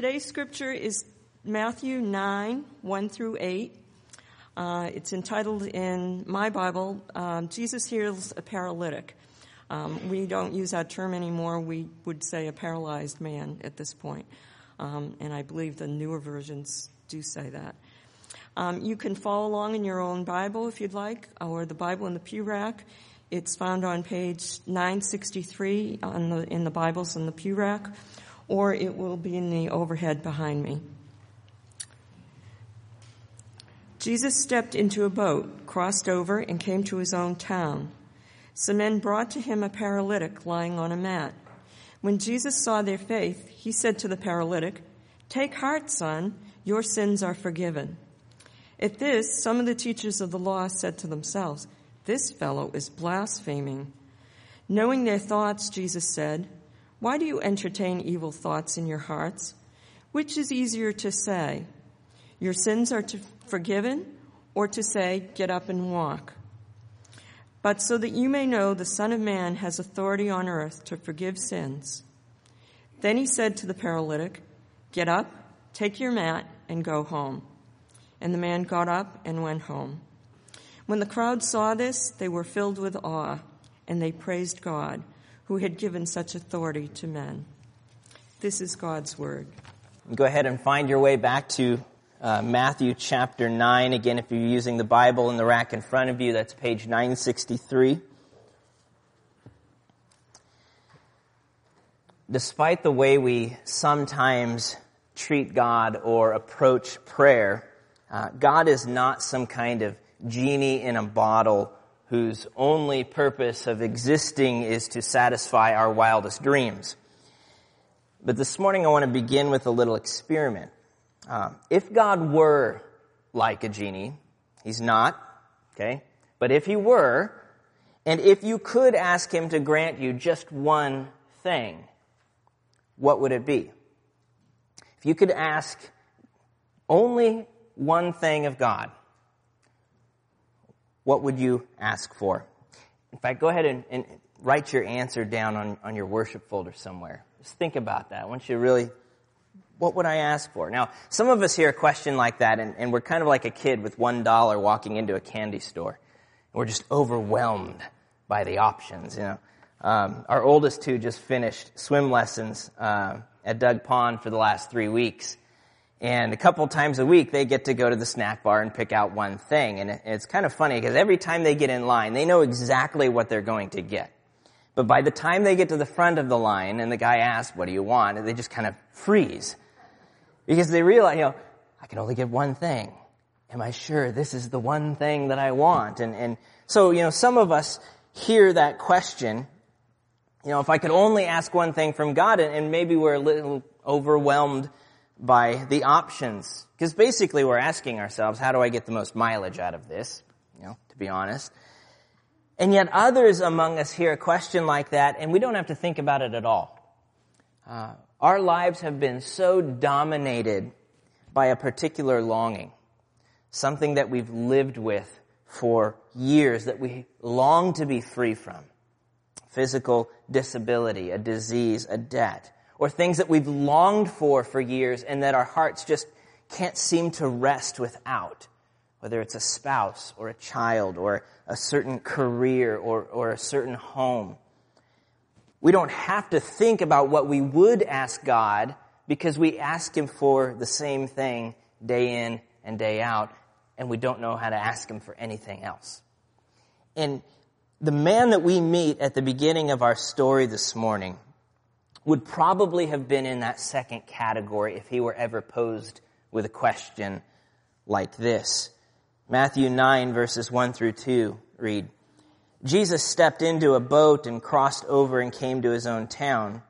Today's scripture is Matthew 9, 1 through 8. Uh, it's entitled in my Bible, um, Jesus Heals a Paralytic. Um, we don't use that term anymore. We would say a paralyzed man at this point. Um, and I believe the newer versions do say that. Um, you can follow along in your own Bible if you'd like, or the Bible in the pew rack. It's found on page 963 on the, in the Bibles in the pew rack or it will be in the overhead behind me. Jesus stepped into a boat, crossed over, and came to his own town. Some men brought to him a paralytic lying on a mat. When Jesus saw their faith, he said to the paralytic, Take heart, son, your sins are forgiven. At this, some of the teachers of the law said to themselves, This fellow is blaspheming. Knowing their thoughts, Jesus said, why do you entertain evil thoughts in your hearts? Which is easier to say, Your sins are forgiven, or to say, Get up and walk? But so that you may know the Son of Man has authority on earth to forgive sins. Then he said to the paralytic, Get up, take your mat, and go home. And the man got up and went home. When the crowd saw this, they were filled with awe, and they praised God who had given such authority to men. This is God's word. Go ahead and find your way back to uh, Matthew chapter 9. Again, if you're using the Bible in the rack in front of you, that's page 963. Despite the way we sometimes treat God or approach prayer, uh, God is not some kind of genie in a bottle whose only purpose of existing is to satisfy our wildest dreams. But this morning I want to begin with a little experiment. Uh, if God were like a genie, He's not, okay? But if He were, and if you could ask Him to grant you just one thing, what would it be? If you could ask only one thing of God, what would you ask for? In fact, go ahead and, and write your answer down on, on your worship folder somewhere. Just think about that. Once you really, what would I ask for? Now, some of us hear a question like that, and, and we're kind of like a kid with one dollar walking into a candy store. We're just overwhelmed by the options, you know. Um, our oldest two just finished swim lessons uh, at Dug Pond for the last three weeks. And a couple times a week, they get to go to the snack bar and pick out one thing. And it's kind of funny because every time they get in line, they know exactly what they're going to get. But by the time they get to the front of the line and the guy asks, what do you want? they just kind of freeze. Because they realize, you know, I can only get one thing. Am I sure this is the one thing that I want? And, and so, you know, some of us hear that question, you know, if I could only ask one thing from God, and, and maybe we're a little overwhelmed by the options. Because basically we're asking ourselves, how do I get the most mileage out of this? You know, to be honest. And yet others among us hear a question like that and we don't have to think about it at all. Uh, our lives have been so dominated by a particular longing. Something that we've lived with for years that we long to be free from. Physical disability, a disease, a debt or things that we've longed for for years and that our hearts just can't seem to rest without, whether it's a spouse or a child or a certain career or, or a certain home. We don't have to think about what we would ask God because we ask Him for the same thing day in and day out, and we don't know how to ask Him for anything else. And the man that we meet at the beginning of our story this morning would probably have been in that second category if he were ever posed with a question like this. Matthew 9 verses 1 through 2 read, Jesus stepped into a boat and crossed over and came to his own town.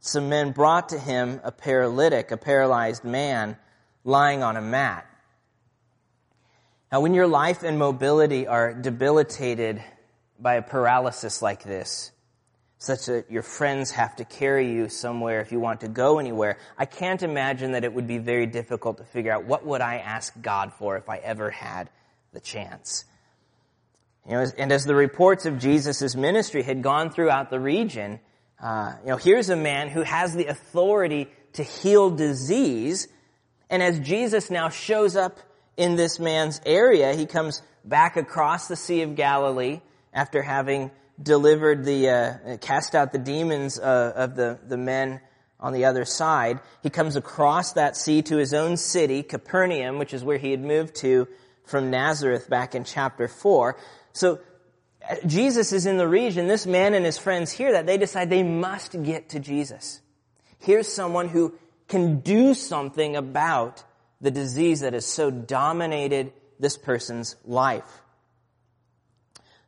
Some men brought to him a paralytic, a paralyzed man, lying on a mat. Now, when your life and mobility are debilitated by a paralysis like this, such that your friends have to carry you somewhere if you want to go anywhere. I can't imagine that it would be very difficult to figure out what would I ask God for if I ever had the chance. You know, and as the reports of Jesus' ministry had gone throughout the region, uh, you know, here's a man who has the authority to heal disease. And as Jesus now shows up in this man's area, he comes back across the Sea of Galilee after having delivered the, uh, cast out the demons uh, of the, the men on the other side. He comes across that sea to his own city, Capernaum, which is where he had moved to from Nazareth back in chapter 4. So uh, Jesus is in the region. This man and his friends hear that. They decide they must get to Jesus. Here's someone who can do something about the disease that has so dominated this person's life.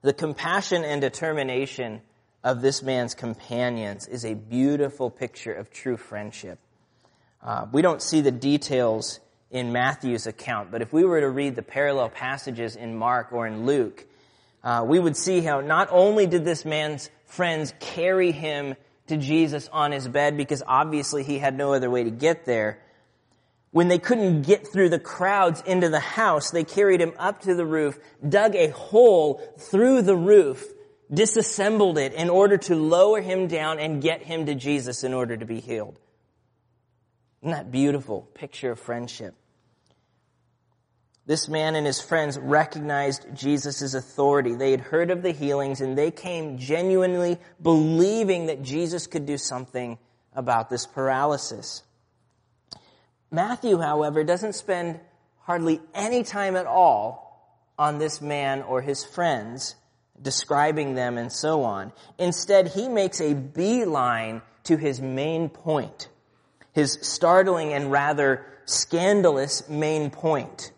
The compassion and determination of this man's companions is a beautiful picture of true friendship. Uh, we don't see the details in Matthew's account, but if we were to read the parallel passages in Mark or in Luke, uh, we would see how not only did this man's friends carry him to Jesus on his bed because obviously he had no other way to get there, when they couldn't get through the crowds into the house, they carried him up to the roof, dug a hole through the roof, disassembled it in order to lower him down and get him to Jesus in order to be healed. Isn't that beautiful picture of friendship? This man and his friends recognized Jesus' authority. They had heard of the healings and they came genuinely believing that Jesus could do something about this paralysis. Matthew, however, doesn't spend hardly any time at all on this man or his friends, describing them and so on. Instead, he makes a beeline to his main point, his startling and rather scandalous main point.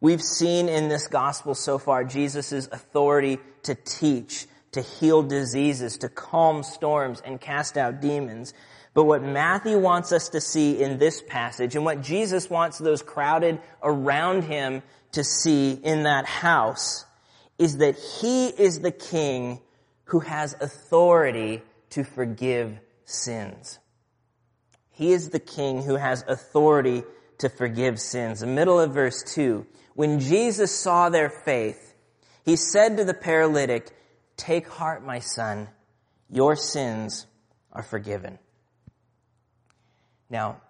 We've seen in this gospel so far Jesus' authority to teach, to heal diseases, to calm storms and cast out demons. But what Matthew wants us to see in this passage and what Jesus wants those crowded around him to see in that house is that he is the king who has authority to forgive sins. He is the king who has authority to forgive sins. The middle of verse 2. When Jesus saw their faith, he said to the paralytic, Take heart, my son, your sins are forgiven. Now,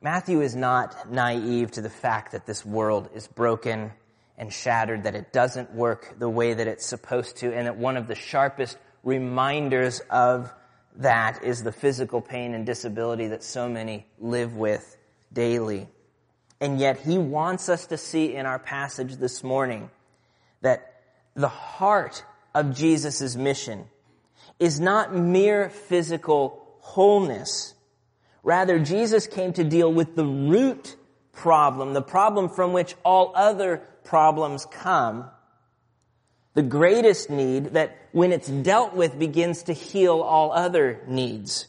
Matthew is not naive to the fact that this world is broken and shattered, that it doesn't work the way that it's supposed to, and that one of the sharpest reminders of that is the physical pain and disability that so many live with daily. And yet he wants us to see in our passage this morning that the heart of Jesus' mission is not mere physical wholeness, Rather, Jesus came to deal with the root problem, the problem from which all other problems come. The greatest need that when it's dealt with begins to heal all other needs.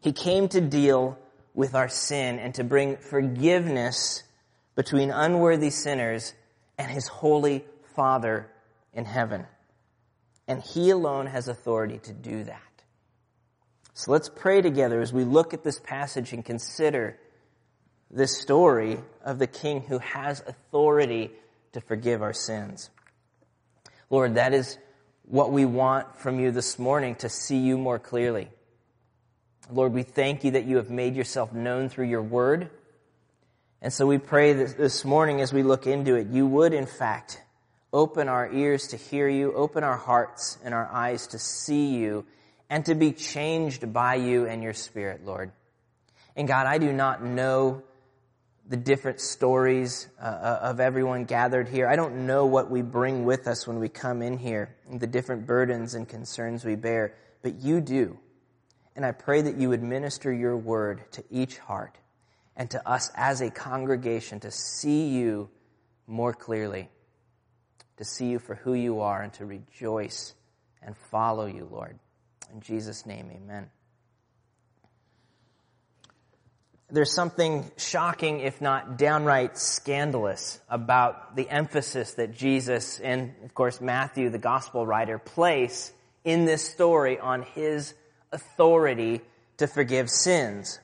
He came to deal with our sin and to bring forgiveness between unworthy sinners and his holy Father in heaven. And he alone has authority to do that. So let's pray together as we look at this passage and consider this story of the King who has authority to forgive our sins. Lord, that is what we want from you this morning to see you more clearly. Lord, we thank you that you have made yourself known through your word. And so we pray that this morning as we look into it, you would in fact open our ears to hear you, open our hearts and our eyes to see you and to be changed by you and your spirit, Lord. And God, I do not know the different stories uh, uh, of everyone gathered here. I don't know what we bring with us when we come in here, the different burdens and concerns we bear, but you do. And I pray that you would minister your word to each heart and to us as a congregation to see you more clearly, to see you for who you are and to rejoice and follow you, Lord. In Jesus' name, amen. There's something shocking, if not downright scandalous, about the emphasis that Jesus and, of course, Matthew, the gospel writer, place in this story on his authority to forgive sins.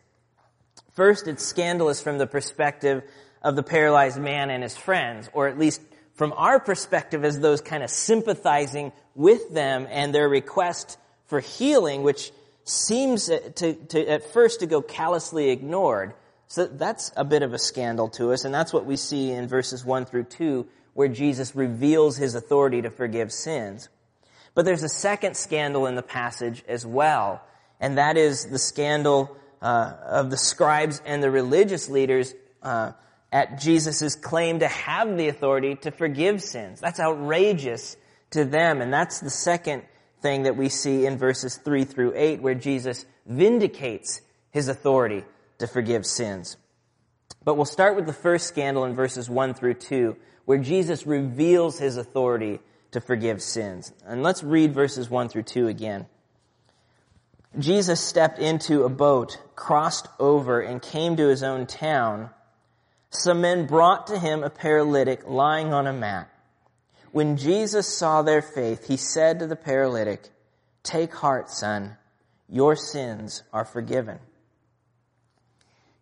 First, it's scandalous from the perspective of the paralyzed man and his friends, or at least from our perspective as those kind of sympathizing with them and their request for healing, which seems to, to, at first to go callously ignored. So that's a bit of a scandal to us, and that's what we see in verses 1 through 2, where Jesus reveals his authority to forgive sins. But there's a second scandal in the passage as well, and that is the scandal uh, of the scribes and the religious leaders uh, at Jesus' claim to have the authority to forgive sins. That's outrageous to them, and that's the second thing that we see in verses 3 through 8, where Jesus vindicates his authority to forgive sins. But we'll start with the first scandal in verses 1 through 2, where Jesus reveals his authority to forgive sins. And let's read verses 1 through 2 again. Jesus stepped into a boat, crossed over, and came to his own town. Some men brought to him a paralytic lying on a mat. When Jesus saw their faith, he said to the paralytic, Take heart, son, your sins are forgiven.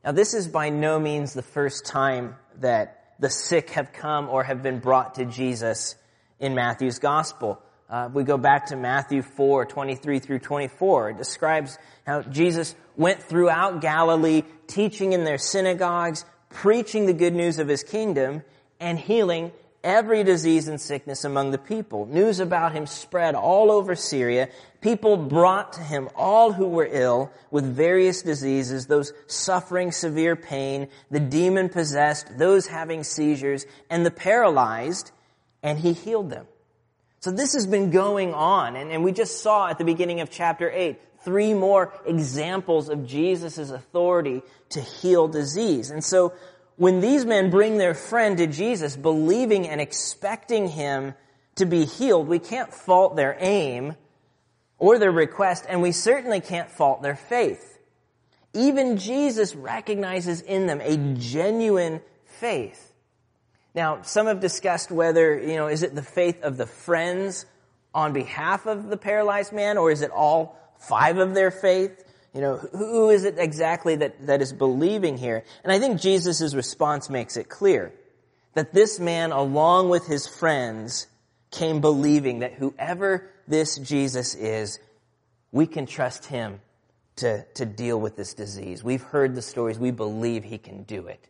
Now, this is by no means the first time that the sick have come or have been brought to Jesus in Matthew's gospel. Uh, we go back to Matthew 4, 23 through 24. It describes how Jesus went throughout Galilee, teaching in their synagogues, preaching the good news of his kingdom, and healing every disease and sickness among the people. News about him spread all over Syria. People brought to him all who were ill with various diseases, those suffering severe pain, the demon possessed, those having seizures, and the paralyzed, and he healed them. So this has been going on, and, and we just saw at the beginning of chapter 8 three more examples of Jesus' authority to heal disease. And so when these men bring their friend to Jesus, believing and expecting him to be healed, we can't fault their aim or their request, and we certainly can't fault their faith. Even Jesus recognizes in them a genuine faith. Now, some have discussed whether, you know, is it the faith of the friends on behalf of the paralyzed man, or is it all five of their faith? You know, who is it exactly that, that is believing here? And I think Jesus' response makes it clear that this man, along with his friends, came believing that whoever this Jesus is, we can trust him to, to deal with this disease. We've heard the stories. We believe he can do it.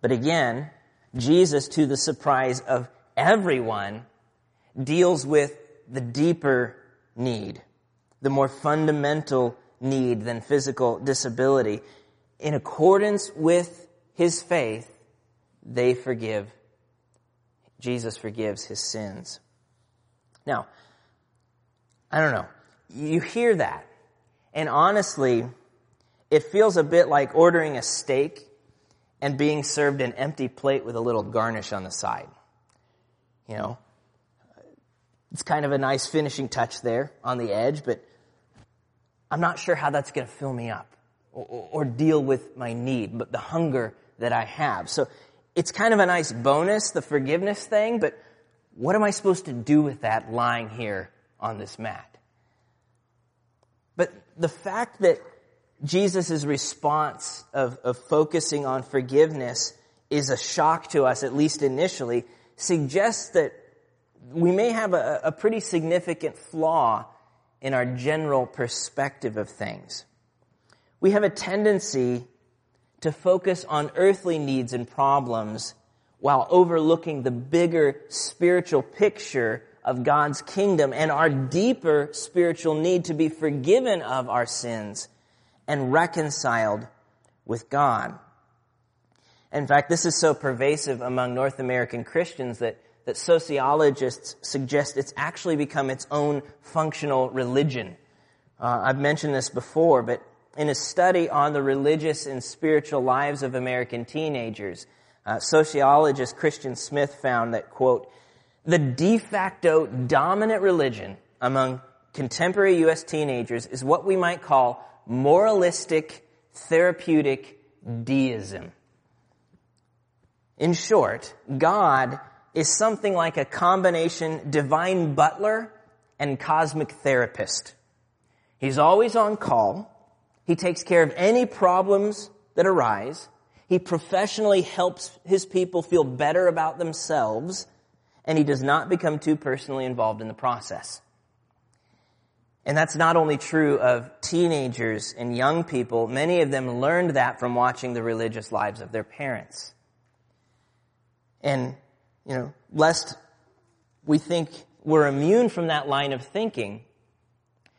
But again, Jesus, to the surprise of everyone, deals with the deeper need, the more fundamental need than physical disability. In accordance with his faith, they forgive. Jesus forgives his sins. Now, I don't know. You hear that. And honestly, it feels a bit like ordering a steak and being served an empty plate with a little garnish on the side. You know, it's kind of a nice finishing touch there on the edge, but I'm not sure how that's going to fill me up or, or, deal with my need, but the hunger that I have. So it's kind of a nice bonus, the forgiveness thing, but what am I supposed to do with that lying here on this mat? But the fact that Jesus' response of, of focusing on forgiveness is a shock to us, at least initially, suggests that we may have a, a pretty significant flaw in our general perspective of things. We have a tendency to focus on earthly needs and problems while overlooking the bigger spiritual picture of God's kingdom and our deeper spiritual need to be forgiven of our sins and reconciled with God. In fact, this is so pervasive among North American Christians that, that sociologists suggest it's actually become its own functional religion. Uh, I've mentioned this before, but in a study on the religious and spiritual lives of American teenagers, uh, sociologist Christian Smith found that, quote, the de facto dominant religion among contemporary U.S. teenagers is what we might call moralistic, therapeutic deism. In short, God is something like a combination divine butler and cosmic therapist. He's always on call. He takes care of any problems that arise. He professionally helps his people feel better about themselves, and he does not become too personally involved in the process. And that's not only true of teenagers and young people. Many of them learned that from watching the religious lives of their parents. And, you know, lest we think we're immune from that line of thinking,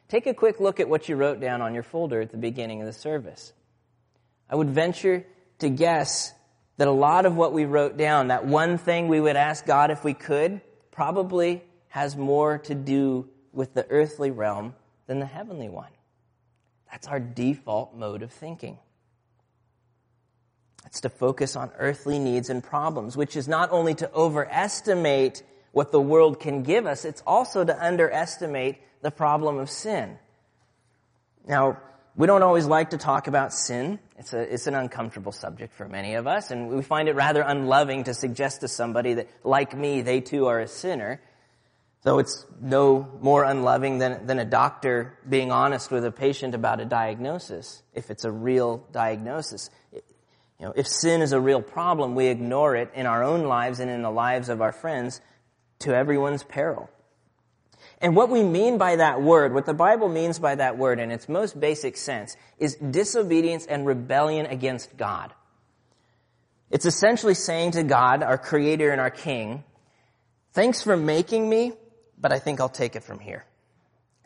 take a quick look at what you wrote down on your folder at the beginning of the service. I would venture to guess that a lot of what we wrote down, that one thing we would ask God if we could, probably has more to do with the earthly realm than the heavenly one. That's our default mode of thinking. It's to focus on earthly needs and problems, which is not only to overestimate what the world can give us, it's also to underestimate the problem of sin. Now, we don't always like to talk about sin. It's, a, it's an uncomfortable subject for many of us, and we find it rather unloving to suggest to somebody that, like me, they too are a sinner. Though it's no more unloving than, than a doctor being honest with a patient about a diagnosis, if it's a real diagnosis. You know, if sin is a real problem, we ignore it in our own lives and in the lives of our friends to everyone's peril. And what we mean by that word, what the Bible means by that word in its most basic sense, is disobedience and rebellion against God. It's essentially saying to God, our creator and our king, thanks for making me, but I think I'll take it from here.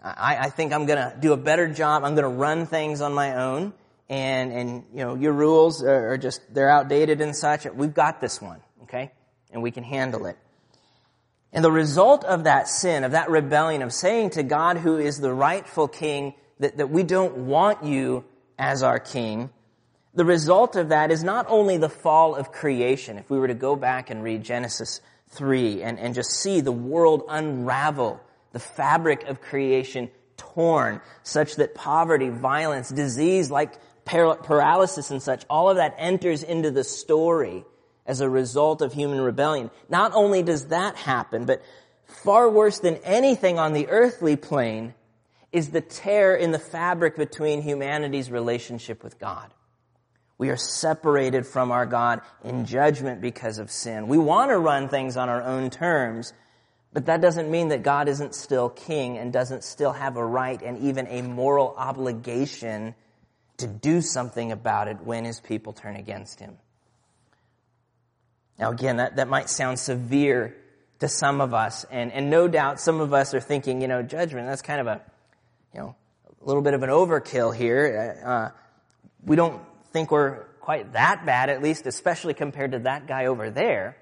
I, I think I'm gonna do a better job. I'm gonna run things on my own. And, and, you know, your rules are, just, they're outdated and such. We've got this one, okay? And we can handle it. And the result of that sin, of that rebellion, of saying to God who is the rightful king that, that we don't want you as our king, the result of that is not only the fall of creation. If we were to go back and read Genesis 3 and, and just see the world unravel, the fabric of creation torn, such that poverty, violence, disease like paralysis and such, all of that enters into the story as a result of human rebellion. Not only does that happen, but far worse than anything on the earthly plane is the tear in the fabric between humanity's relationship with God. We are separated from our God in judgment because of sin. We want to run things on our own terms, but that doesn't mean that God isn't still king and doesn't still have a right and even a moral obligation to do something about it when his people turn against him. Now again, that, that might sound severe to some of us, and, and no doubt some of us are thinking, you know, judgment, that's kind of a, you know, a little bit of an overkill here. Uh, we don't think we're quite that bad, at least especially compared to that guy over there.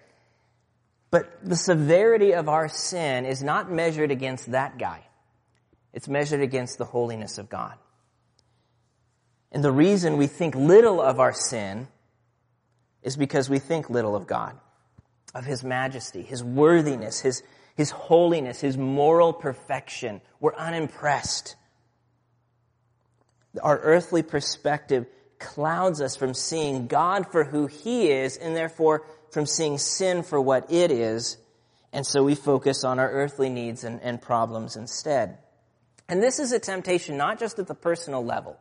But the severity of our sin is not measured against that guy. It's measured against the holiness of God. And the reason we think little of our sin is because we think little of God, of His majesty, His worthiness, His, His holiness, His moral perfection. We're unimpressed. Our earthly perspective clouds us from seeing God for who He is and therefore from seeing sin for what it is. And so we focus on our earthly needs and, and problems instead. And this is a temptation not just at the personal level,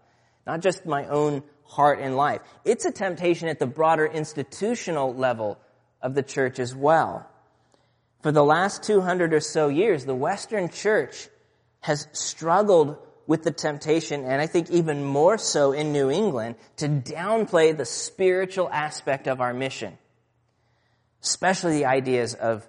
not just my own heart and life. It's a temptation at the broader institutional level of the church as well. For the last 200 or so years, the Western church has struggled with the temptation, and I think even more so in New England, to downplay the spiritual aspect of our mission. Especially the ideas of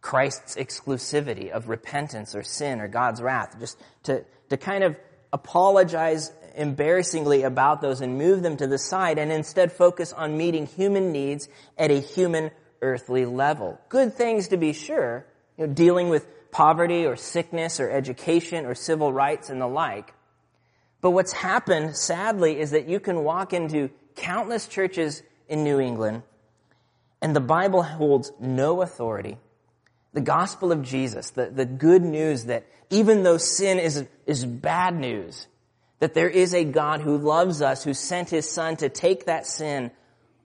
Christ's exclusivity, of repentance or sin or God's wrath. Just to, to kind of apologize embarrassingly about those and move them to the side and instead focus on meeting human needs at a human earthly level. Good things to be sure, you know, dealing with poverty or sickness or education or civil rights and the like. But what's happened, sadly, is that you can walk into countless churches in New England and the Bible holds no authority. The gospel of Jesus, the, the good news that even though sin is, is bad news, that there is a God who loves us, who sent his son to take that sin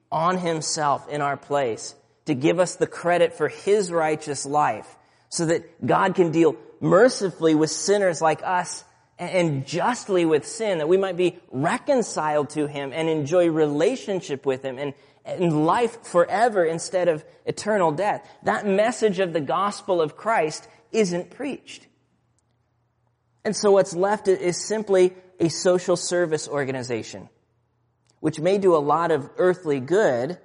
on himself in our place, to give us the credit for his righteous life, so that God can deal mercifully with sinners like us and justly with sin, that we might be reconciled to Him and enjoy relationship with Him and, life forever instead of eternal death. That message of the gospel of Christ isn't preached. And so what's left is simply a social service organization, which may do a lot of earthly good,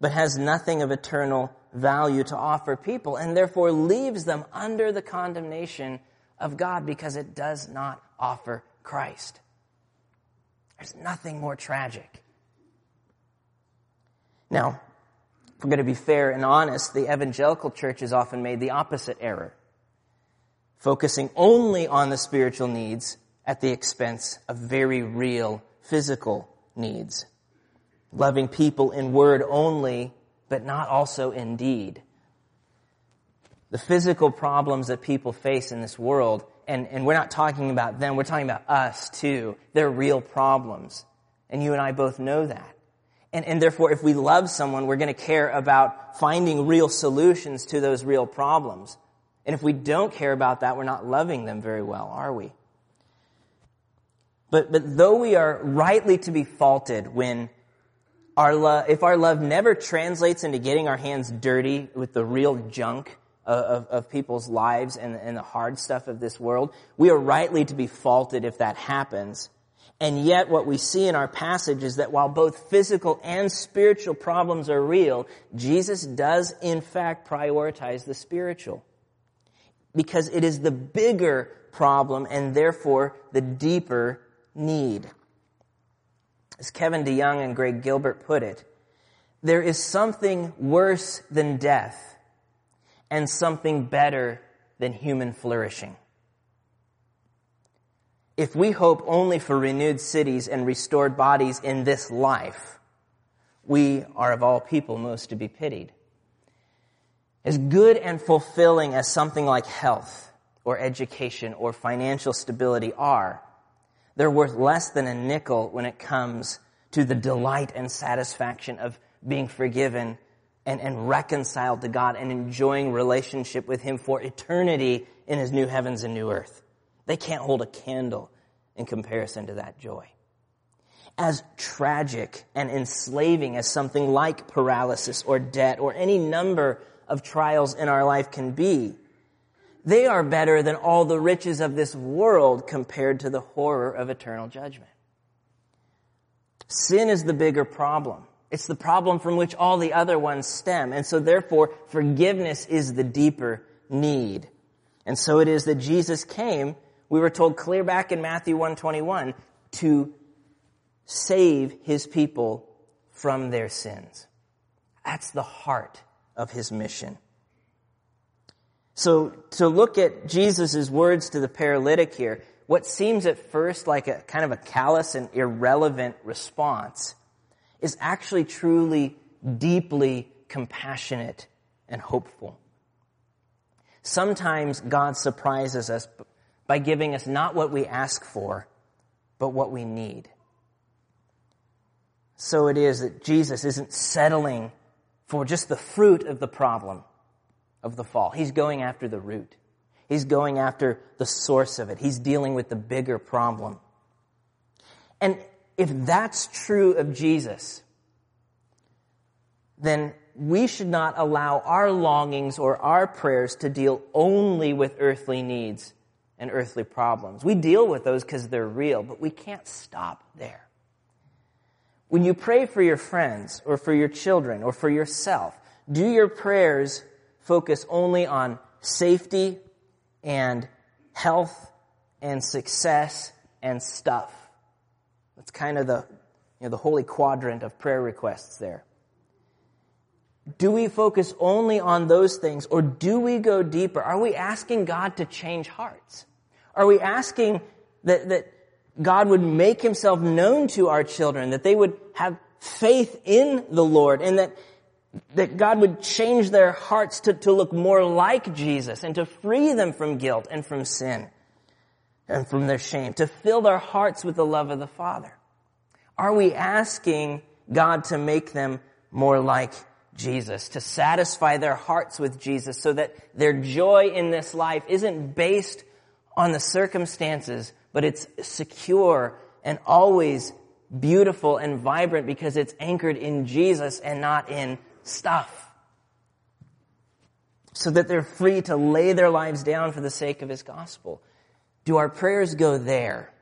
but has nothing of eternal value to offer people, and therefore leaves them under the condemnation of God because it does not offer Christ. There's nothing more tragic. Now, if we're going to be fair and honest, the evangelical church has often made the opposite error, focusing only on the spiritual needs at the expense of very real physical needs. Loving people in word only, but not also in deed. The physical problems that people face in this world, and, and we're not talking about them, we're talking about us too. They're real problems. And you and I both know that. And, and therefore, if we love someone, we're going to care about finding real solutions to those real problems. And if we don't care about that, we're not loving them very well, are we? But, but though we are rightly to be faulted when our love, if our love never translates into getting our hands dirty with the real junk of, of, of people's lives and, and the hard stuff of this world, we are rightly to be faulted if that happens. And yet what we see in our passage is that while both physical and spiritual problems are real, Jesus does in fact prioritize the spiritual. Because it is the bigger problem and therefore the deeper need. As Kevin DeYoung and Greg Gilbert put it, there is something worse than death and something better than human flourishing. If we hope only for renewed cities and restored bodies in this life, we are of all people most to be pitied. As good and fulfilling as something like health or education or financial stability are, they're worth less than a nickel when it comes to the delight and satisfaction of being forgiven and, and reconciled to God and enjoying relationship with Him for eternity in His new heavens and new earth. They can't hold a candle in comparison to that joy. As tragic and enslaving as something like paralysis or debt or any number of trials in our life can be, they are better than all the riches of this world compared to the horror of eternal judgment. Sin is the bigger problem. It's the problem from which all the other ones stem. And so therefore, forgiveness is the deeper need. And so it is that Jesus came, we were told clear back in Matthew 121, to save his people from their sins. That's the heart of his mission. So to look at Jesus' words to the paralytic here, what seems at first like a kind of a callous and irrelevant response is actually truly deeply compassionate and hopeful. Sometimes God surprises us by giving us not what we ask for, but what we need. So it is that Jesus isn't settling for just the fruit of the problem of the fall. He's going after the root. He's going after the source of it. He's dealing with the bigger problem. And if that's true of Jesus, then we should not allow our longings or our prayers to deal only with earthly needs and earthly problems. We deal with those because they're real, but we can't stop there. When you pray for your friends or for your children or for yourself, do your prayers focus only on safety and health and success and stuff. That's kind of the, you know, the holy quadrant of prayer requests there. Do we focus only on those things or do we go deeper? Are we asking God to change hearts? Are we asking that, that God would make himself known to our children, that they would have faith in the Lord and that that God would change their hearts to, to look more like Jesus and to free them from guilt and from sin and from their shame, to fill their hearts with the love of the Father? Are we asking God to make them more like Jesus, to satisfy their hearts with Jesus so that their joy in this life isn't based on the circumstances, but it's secure and always beautiful and vibrant because it's anchored in Jesus and not in stuff. So that they're free to lay their lives down for the sake of His gospel. Do our prayers go there,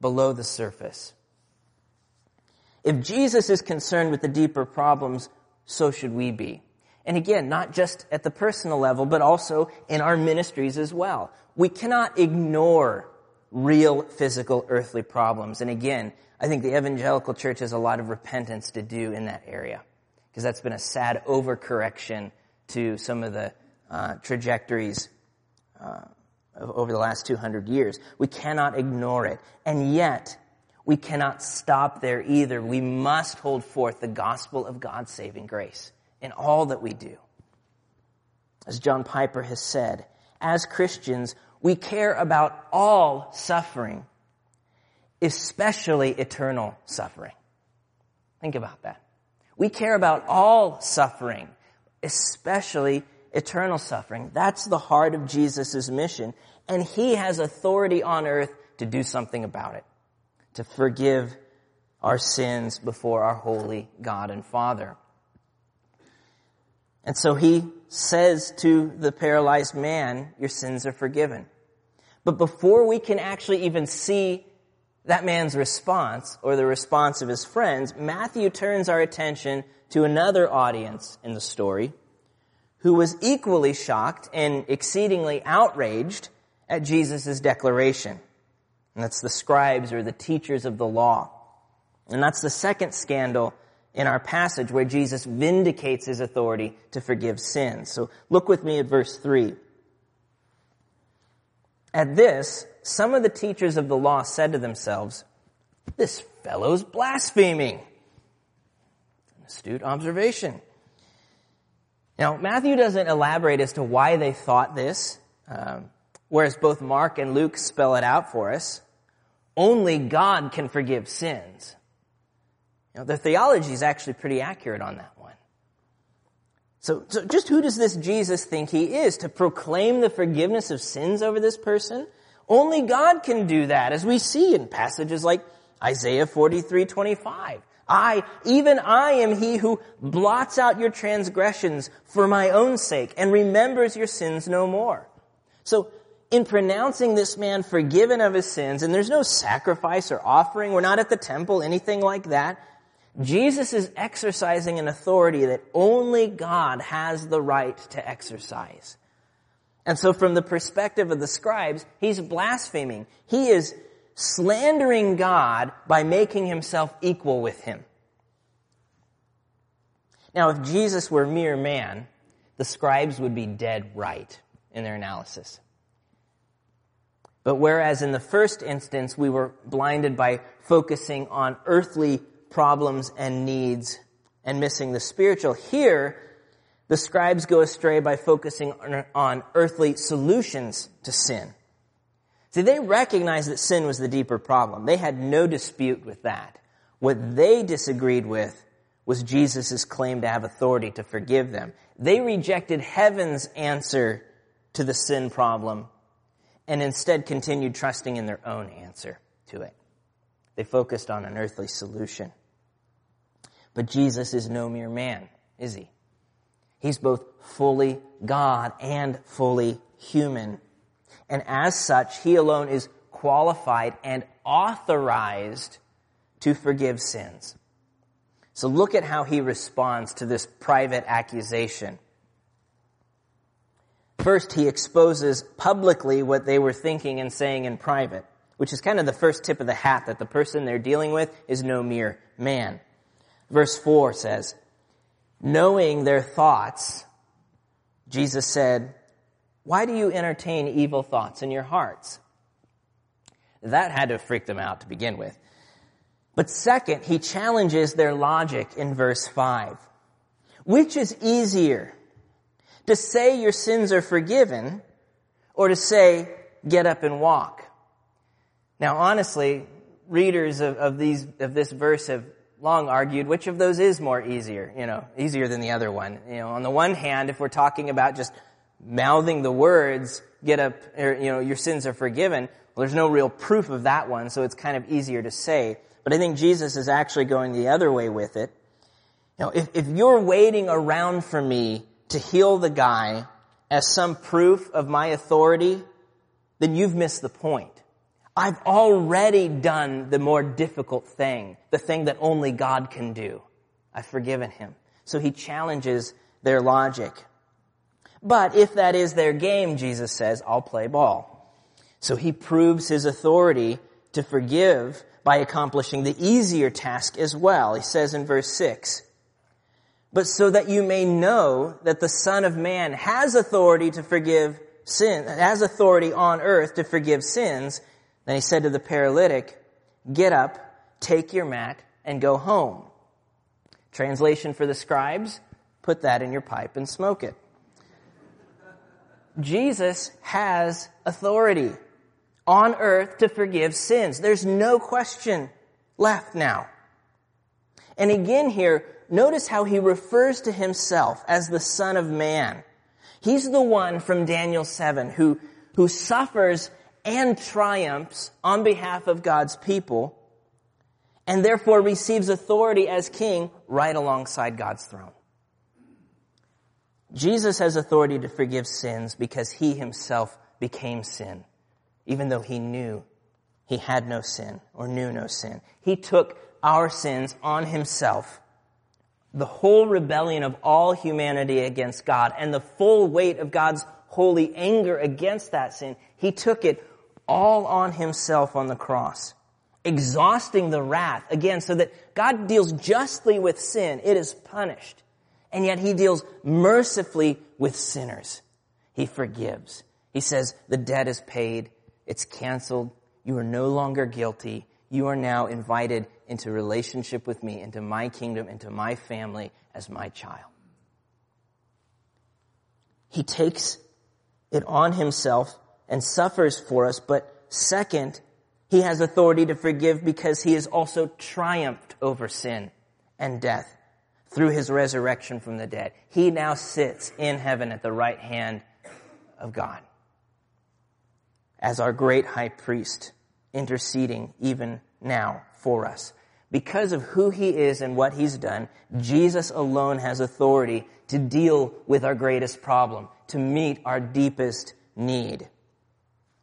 below the surface? If Jesus is concerned with the deeper problems, so should we be. And again, not just at the personal level, but also in our ministries as well. We cannot ignore real physical earthly problems. And again, I think the evangelical church has a lot of repentance to do in that area. Because that's been a sad overcorrection to some of the uh, trajectories uh, over the last 200 years. We cannot ignore it. And yet, we cannot stop there either. We must hold forth the gospel of God's saving grace in all that we do. As John Piper has said, as Christians, we care about all suffering, especially eternal suffering. Think about that. We care about all suffering, especially eternal suffering. That's the heart of Jesus' mission. And he has authority on earth to do something about it, to forgive our sins before our holy God and Father. And so he says to the paralyzed man, your sins are forgiven. But before we can actually even see that man's response or the response of his friends, Matthew turns our attention to another audience in the story who was equally shocked and exceedingly outraged at Jesus' declaration. And that's the scribes or the teachers of the law. And that's the second scandal in our passage where Jesus vindicates his authority to forgive sins. So look with me at verse 3. At this, some of the teachers of the law said to themselves, This fellow's blaspheming. An astute observation. Now, Matthew doesn't elaborate as to why they thought this, um, whereas both Mark and Luke spell it out for us. Only God can forgive sins. You know, the theology is actually pretty accurate on that one. So, so just who does this Jesus think he is? To proclaim the forgiveness of sins over this person? Only God can do that, as we see in passages like Isaiah 43, 25. I, even I am he who blots out your transgressions for my own sake and remembers your sins no more. So, in pronouncing this man forgiven of his sins, and there's no sacrifice or offering, we're not at the temple, anything like that, Jesus is exercising an authority that only God has the right to exercise. And so from the perspective of the scribes, he's blaspheming. He is slandering God by making himself equal with him. Now, if Jesus were mere man, the scribes would be dead right in their analysis. But whereas in the first instance we were blinded by focusing on earthly problems and needs and missing the spiritual, here the scribes go astray by focusing on earthly solutions to sin. See, they recognized that sin was the deeper problem. They had no dispute with that. What they disagreed with was Jesus' claim to have authority to forgive them. They rejected heaven's answer to the sin problem and instead continued trusting in their own answer to it. They focused on an earthly solution. But Jesus is no mere man, is he? He's both fully God and fully human. And as such, he alone is qualified and authorized to forgive sins. So look at how he responds to this private accusation. First, he exposes publicly what they were thinking and saying in private, which is kind of the first tip of the hat that the person they're dealing with is no mere man. Verse 4 says, knowing their thoughts, Jesus said, why do you entertain evil thoughts in your hearts? That had to freak them out to begin with. But second, he challenges their logic in verse 5. Which is easier? To say your sins are forgiven or to say, get up and walk? Now honestly, readers of, of these, of this verse have long argued which of those is more easier, you know, easier than the other one. You know, on the one hand, if we're talking about just mouthing the words, get up, or, you know, your sins are forgiven, well, there's no real proof of that one, so it's kind of easier to say. But I think Jesus is actually going the other way with it. You know, if, if you're waiting around for me to heal the guy as some proof of my authority, then you've missed the point. I've already done the more difficult thing, the thing that only God can do. I've forgiven him. So he challenges their logic. But if that is their game, Jesus says, I'll play ball. So he proves his authority to forgive by accomplishing the easier task as well. He says in verse 6, but so that you may know that the Son of Man has authority to forgive sin, has authority on earth to forgive sins, then he said to the paralytic, get up, take your mat, and go home. Translation for the scribes, put that in your pipe and smoke it. Jesus has authority on earth to forgive sins. There's no question left now. And again here, notice how he refers to himself as the Son of Man. He's the one from Daniel 7 who, who suffers and triumphs on behalf of God's people and therefore receives authority as king right alongside God's throne. Jesus has authority to forgive sins because he himself became sin, even though he knew he had no sin or knew no sin. He took our sins on himself, the whole rebellion of all humanity against God and the full weight of God's holy anger against that sin. He took it all on himself on the cross, exhausting the wrath again so that God deals justly with sin. It is punished and yet he deals mercifully with sinners. He forgives. He says, the debt is paid. It's canceled. You are no longer guilty. You are now invited into relationship with me, into my kingdom, into my family as my child. He takes it on himself and suffers for us, but second, he has authority to forgive because he has also triumphed over sin and death through his resurrection from the dead. He now sits in heaven at the right hand of God as our great high priest interceding even now for us. Because of who he is and what he's done, Jesus alone has authority to deal with our greatest problem, to meet our deepest need.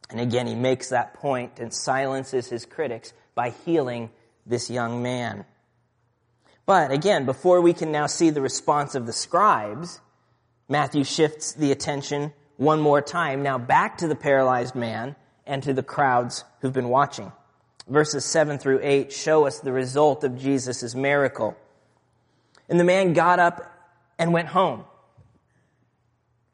And again, he makes that point and silences his critics by healing this young man. But again, before we can now see the response of the scribes, Matthew shifts the attention one more time, now back to the paralyzed man and to the crowds who've been watching. Verses 7 through 8 show us the result of Jesus' miracle. And the man got up and went home.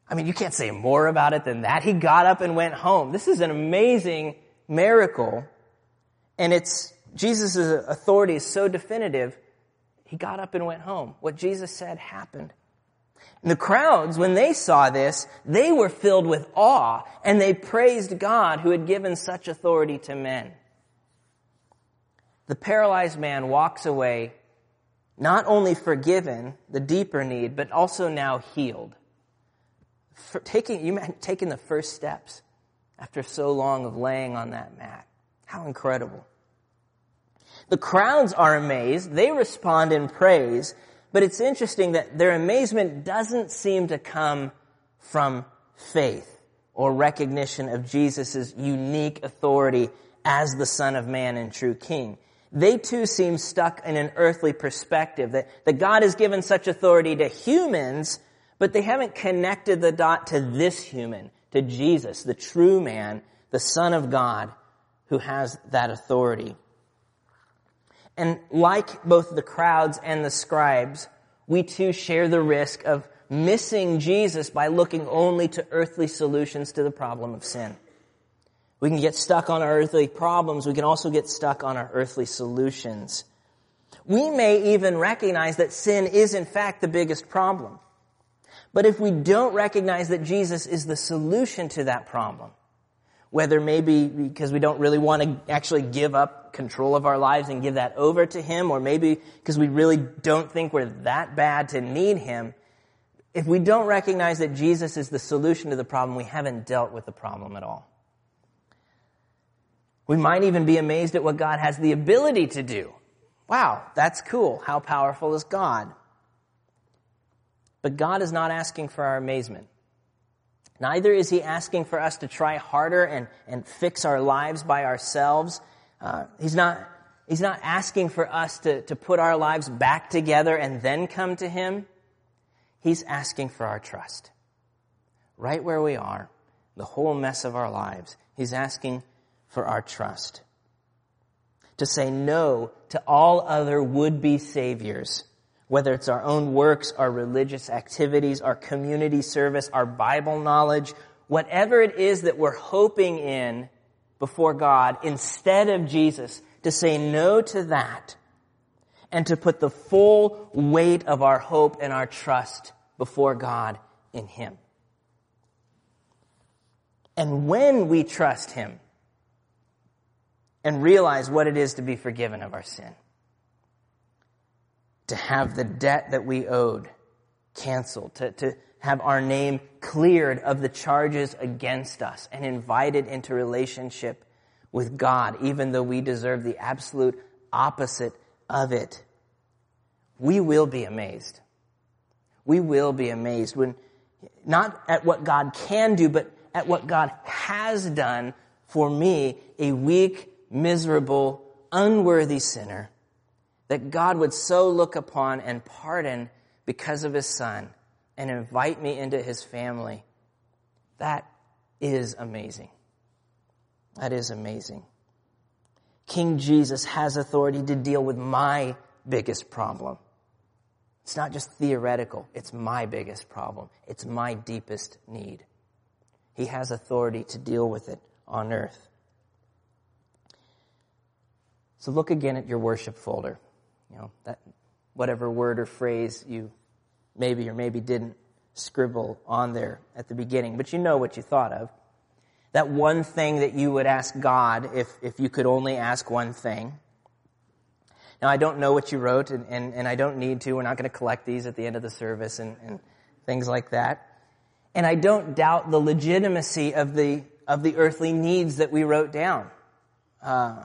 I mean, you can't say more about it than that. He got up and went home. This is an amazing miracle. And it's, Jesus' authority is so definitive he got up and went home. What Jesus said happened. And the crowds, when they saw this, they were filled with awe and they praised God who had given such authority to men. The paralyzed man walks away not only forgiven, the deeper need, but also now healed. Taking, you taking the first steps after so long of laying on that mat. How incredible. The crowds are amazed. They respond in praise. But it's interesting that their amazement doesn't seem to come from faith or recognition of Jesus' unique authority as the Son of Man and true King. They too seem stuck in an earthly perspective that, that God has given such authority to humans, but they haven't connected the dot to this human, to Jesus, the true man, the Son of God, who has that authority. And like both the crowds and the scribes, we too share the risk of missing Jesus by looking only to earthly solutions to the problem of sin. We can get stuck on our earthly problems. We can also get stuck on our earthly solutions. We may even recognize that sin is in fact the biggest problem. But if we don't recognize that Jesus is the solution to that problem, whether maybe because we don't really want to actually give up control of our lives and give that over to Him, or maybe because we really don't think we're that bad to need Him. If we don't recognize that Jesus is the solution to the problem, we haven't dealt with the problem at all. We might even be amazed at what God has the ability to do. Wow, that's cool. How powerful is God? But God is not asking for our amazement. Neither is he asking for us to try harder and, and fix our lives by ourselves. Uh, he's not, he's not asking for us to, to put our lives back together and then come to him. He's asking for our trust. Right where we are, the whole mess of our lives, he's asking for our trust. To say no to all other would-be saviors whether it's our own works, our religious activities, our community service, our Bible knowledge, whatever it is that we're hoping in before God, instead of Jesus, to say no to that and to put the full weight of our hope and our trust before God in Him. And when we trust Him and realize what it is to be forgiven of our sin, to have the debt that we owed canceled, to, to have our name cleared of the charges against us and invited into relationship with God, even though we deserve the absolute opposite of it. We will be amazed. We will be amazed when, not at what God can do, but at what God has done for me, a weak, miserable, unworthy sinner that God would so look upon and pardon because of his son and invite me into his family. That is amazing. That is amazing. King Jesus has authority to deal with my biggest problem. It's not just theoretical. It's my biggest problem. It's my deepest need. He has authority to deal with it on earth. So look again at your worship folder. Know, that whatever word or phrase you maybe or maybe didn't scribble on there at the beginning, but you know what you thought of. That one thing that you would ask God if, if you could only ask one thing. Now, I don't know what you wrote, and, and, and I don't need to. We're not going to collect these at the end of the service and, and things like that. And I don't doubt the legitimacy of the, of the earthly needs that we wrote down. Uh,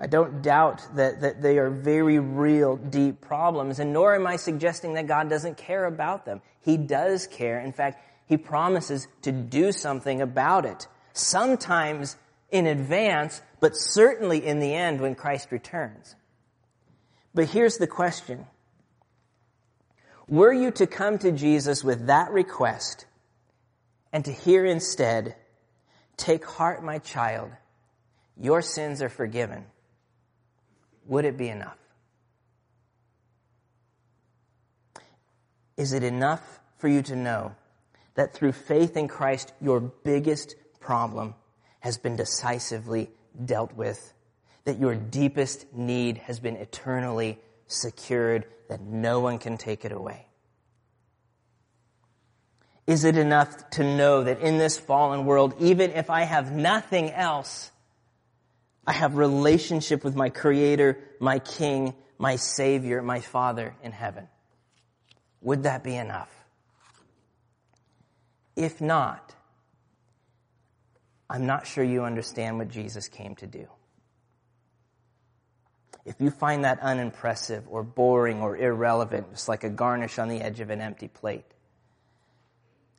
I don't doubt that, that they are very real, deep problems, and nor am I suggesting that God doesn't care about them. He does care. In fact, He promises to do something about it. Sometimes in advance, but certainly in the end when Christ returns. But here's the question. Were you to come to Jesus with that request and to hear instead, take heart, my child, your sins are forgiven would it be enough? Is it enough for you to know that through faith in Christ, your biggest problem has been decisively dealt with? That your deepest need has been eternally secured, that no one can take it away? Is it enough to know that in this fallen world, even if I have nothing else, I have relationship with my creator, my king, my savior, my father in heaven. Would that be enough? If not, I'm not sure you understand what Jesus came to do. If you find that unimpressive or boring or irrelevant, just like a garnish on the edge of an empty plate,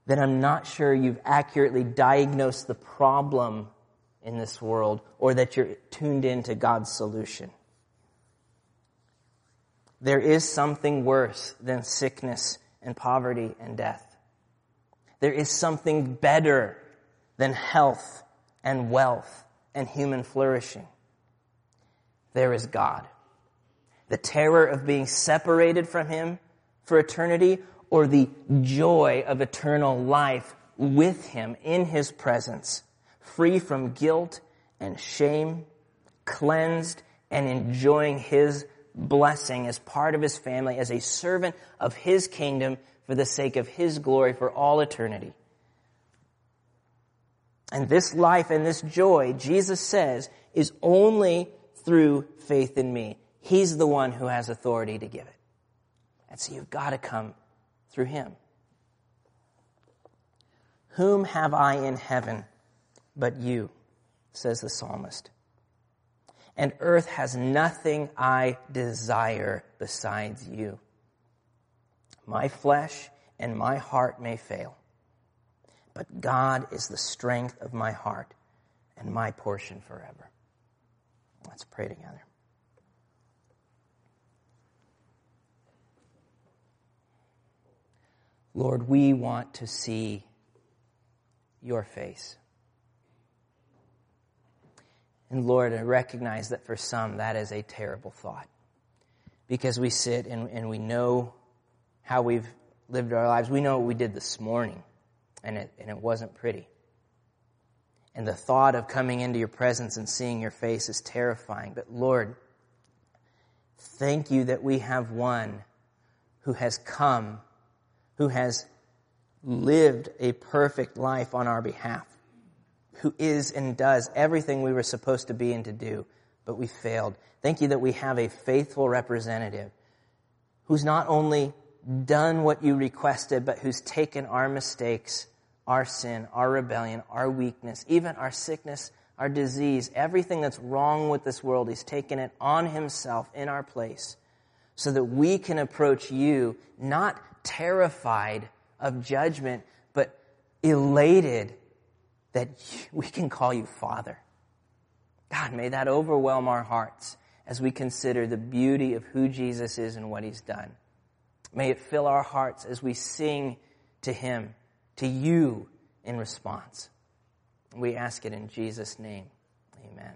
then I'm not sure you've accurately diagnosed the problem in this world or that you're tuned into God's solution. There is something worse than sickness and poverty and death. There is something better than health and wealth and human flourishing. There is God. The terror of being separated from Him for eternity or the joy of eternal life with Him in His presence free from guilt and shame, cleansed and enjoying His blessing as part of His family, as a servant of His kingdom for the sake of His glory for all eternity. And this life and this joy, Jesus says, is only through faith in me. He's the one who has authority to give it. And so you've got to come through Him. Whom have I in heaven but you, says the psalmist. And earth has nothing I desire besides you. My flesh and my heart may fail, but God is the strength of my heart and my portion forever. Let's pray together. Lord, we want to see your face. And Lord, I recognize that for some that is a terrible thought. Because we sit and, and we know how we've lived our lives. We know what we did this morning, and it, and it wasn't pretty. And the thought of coming into your presence and seeing your face is terrifying. But Lord, thank you that we have one who has come, who has lived a perfect life on our behalf, who is and does everything we were supposed to be and to do, but we failed. Thank you that we have a faithful representative who's not only done what you requested, but who's taken our mistakes, our sin, our rebellion, our weakness, even our sickness, our disease, everything that's wrong with this world. He's taken it on himself in our place so that we can approach you not terrified of judgment, but elated that we can call you Father. God, may that overwhelm our hearts as we consider the beauty of who Jesus is and what he's done. May it fill our hearts as we sing to him, to you in response. We ask it in Jesus' name. Amen.